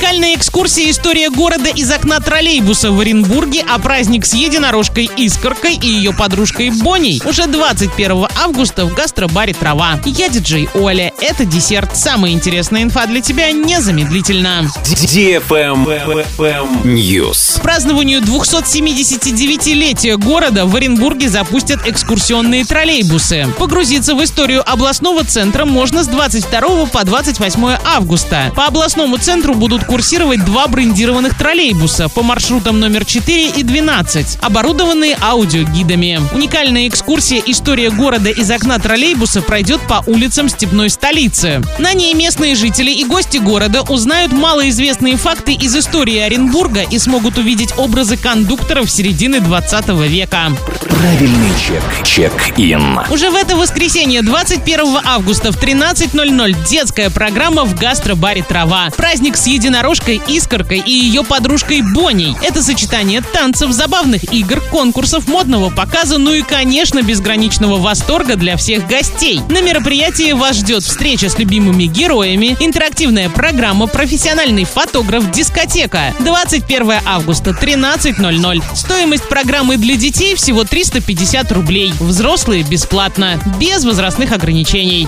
Уникальная экскурсия «История города» из окна троллейбуса в Оренбурге, а праздник с единорожкой Искоркой и ее подружкой Боней уже 21 августа в гастробаре «Трава». Я диджей Оля. Это десерт. Самая интересная инфа для тебя незамедлительно. News. К празднованию 279-летия города в Оренбурге запустят экскурсионные троллейбусы. Погрузиться в историю областного центра можно с 22 по 28 августа. По областному центру будут курсировать два брендированных троллейбуса по маршрутам номер 4 и 12, оборудованные аудиогидами. Уникальная экскурсия «История города» из окна троллейбуса пройдет по улицам степной столицы. На ней местные жители и гости города узнают малоизвестные факты из истории Оренбурга и смогут увидеть образы кондукторов середины 20 века. Правильный чек. Чек-ин. Уже в это воскресенье, 21 августа в 13.00 детская программа в гастробаре «Трава». Праздник с единорожкой Искоркой и ее подружкой Боней. Это сочетание танцев, забавных игр, конкурсов, модного показа, ну и, конечно, безграничного восторга для всех гостей. На мероприятии вас ждет встреча с любимыми героями, интерактивная программа, профессиональный фотограф, дискотека. 21 августа, 13.00. Стоимость программы для детей всего 350 рублей. Взрослые бесплатно, без возрастных ограничений.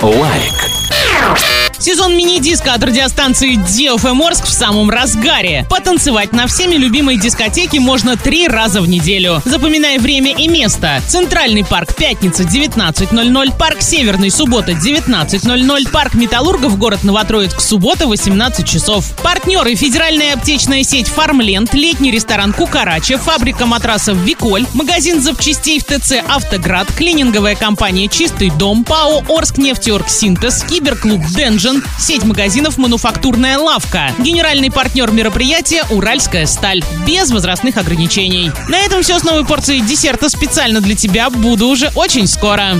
Лайк. Сезон мини-диска от радиостанции DFM Орск в самом разгаре. Потанцевать на всеми любимой дискотеке можно три раза в неделю. Запоминай время и место. Центральный парк пятница 19.00, парк Северный суббота 19.00, парк Металлургов город Новотроицк суббота 18 часов. Партнеры федеральная аптечная сеть Фармленд, летний ресторан Кукарача, фабрика матрасов Виколь, магазин запчастей в ТЦ Автоград, клининговая компания Чистый дом, ПАО Орск нефтеорг Синтез, киберклуб Денжен, сеть магазинов «Мануфактурная лавка». Генеральный партнер мероприятия «Уральская сталь». Без возрастных ограничений. На этом все с новой порцией десерта специально для тебя. Буду уже очень скоро.